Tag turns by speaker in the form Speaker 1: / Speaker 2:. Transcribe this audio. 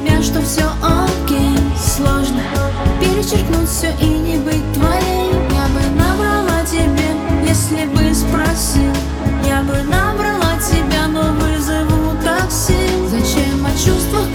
Speaker 1: себя, что все окей Сложно перечеркнуть все и не быть твоей. Я бы набрала тебе, если бы спросил. Я бы набрала тебя, но вызову такси. Зачем о чувствах,